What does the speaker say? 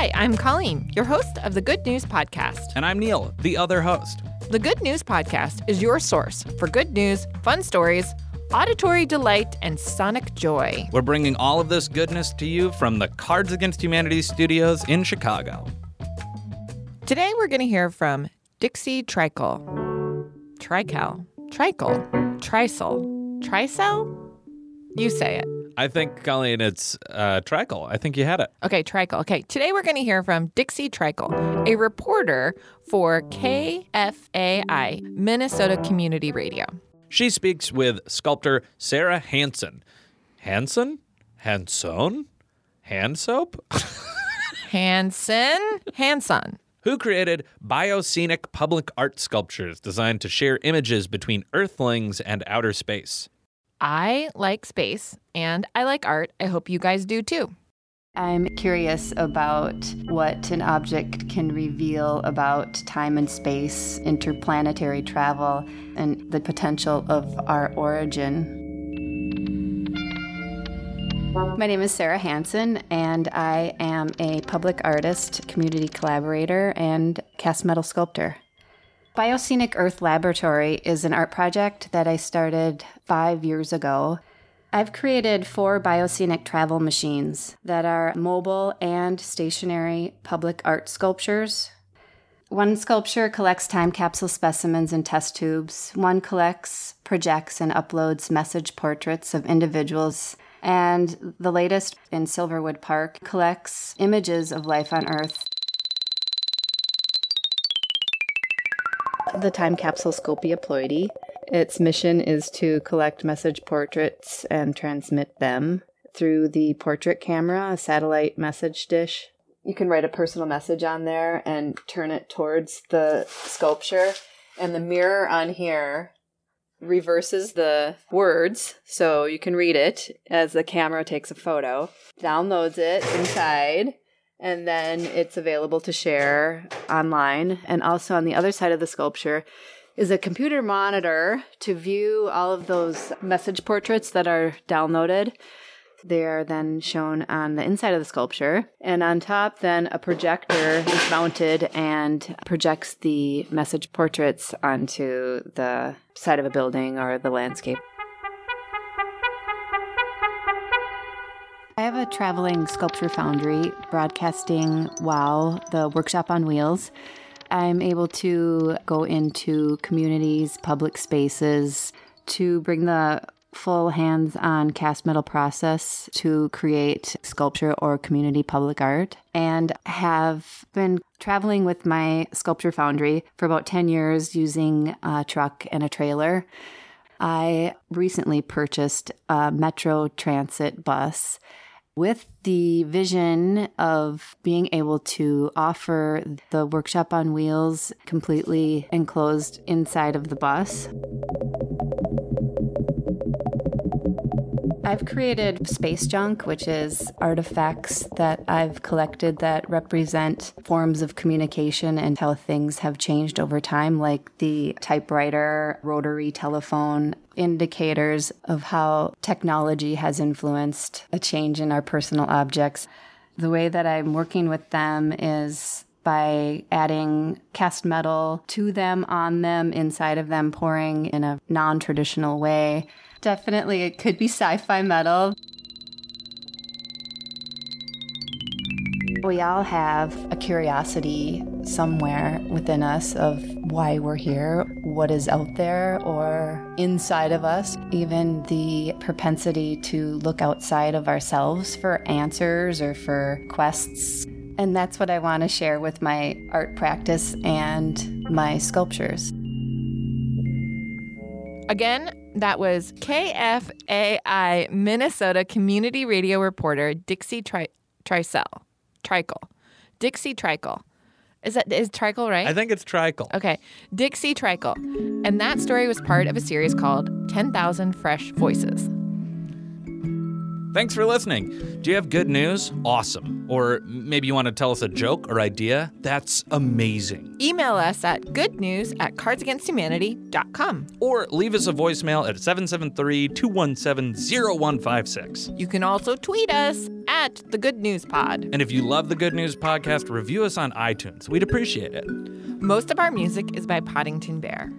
Hi, I'm Colleen, your host of the Good News Podcast. And I'm Neil, the other host. The Good News Podcast is your source for good news, fun stories, auditory delight, and sonic joy. We're bringing all of this goodness to you from the Cards Against Humanity studios in Chicago. Today we're going to hear from Dixie Tricle. Trical. Tricle. Trisel. Tricel? You say it. I think, Colleen, it's uh. I think you had it. Okay, Tricle. Okay, today we're going to hear from Dixie Tricle, a reporter for KFAI, Minnesota Community Radio. She speaks with sculptor Sara Hanson. Hanson? Hanson? Hand soap? Hanson? Hanson. Who created bioscenic public art sculptures designed to share images between Earthlings and outer space? I like space and I like art. I hope you guys do too. I'm curious about what an object can reveal about time and space, interplanetary travel, and the potential of our origin. My name is Sara Hanson, and I am a public artist, community collaborator, and cast metal sculptor. Bioscenic Earth Laboratory is an art project that I started five years ago. I've created four bioscenic travel machines that are mobile and stationary public art sculptures. One sculpture collects time capsule specimens in test tubes. One collects, projects, and uploads message portraits of individuals. And the latest in Silverwood Park collects images of life on Earth the time capsule Scopia ploidy. Its mission is to collect message portraits and transmit them through the portrait camera, a satellite message dish. You can write a personal message on there and turn it towards the sculpture. And the mirror on here reverses the words so you can read it as the camera takes a photo, downloads it inside, and then it's available to share online. And also on the other side of the sculpture is a computer monitor to view all of those message portraits that are downloaded. They are then shown on the inside of the sculpture. And on top, then a projector is mounted and projects the message portraits onto the side of a building or the landscape. I have a traveling sculpture foundry broadcasting WOW, the workshop on wheels. I'm able to go into communities, public spaces to bring the full hands on cast metal process to create sculpture or community public art and have been traveling with my sculpture foundry for about 10 years using a truck and a trailer. I recently purchased a Metro Transit bus with the vision of being able to offer the workshop on wheels completely enclosed inside of the bus. I've created space junk, which is artifacts that I've collected that represent forms of communication and how things have changed over time, like the typewriter, rotary telephone, indicators of how technology has influenced a change in our personal objects. The way that I'm working with them is by adding cast metal to them, on them, inside of them, pouring in a non traditional way. Definitely, it could be sci fi metal. We all have a curiosity somewhere within us of why we're here, what is out there or inside of us, even the propensity to look outside of ourselves for answers or for quests. And that's what I want to share with my art practice and my sculptures. Again, that was KFAI Minnesota community radio reporter Dixie Tri- Tricel. Tricle. Dixie Tricle. Is that is Tricle right? I think it's Tricle. Okay. Dixie Tricle. And that story was part of a series called 10,000 Fresh Voices. Thanks for listening. Do you have good news? Awesome. Or maybe you want to tell us a joke or idea? That's amazing. Email us at goodnews at cardsagainsthumanity.com. Or leave us a voicemail at 773 217 0156. You can also tweet us at the Good News Pod. And if you love the Good News Podcast, review us on iTunes. We'd appreciate it. Most of our music is by Poddington Bear.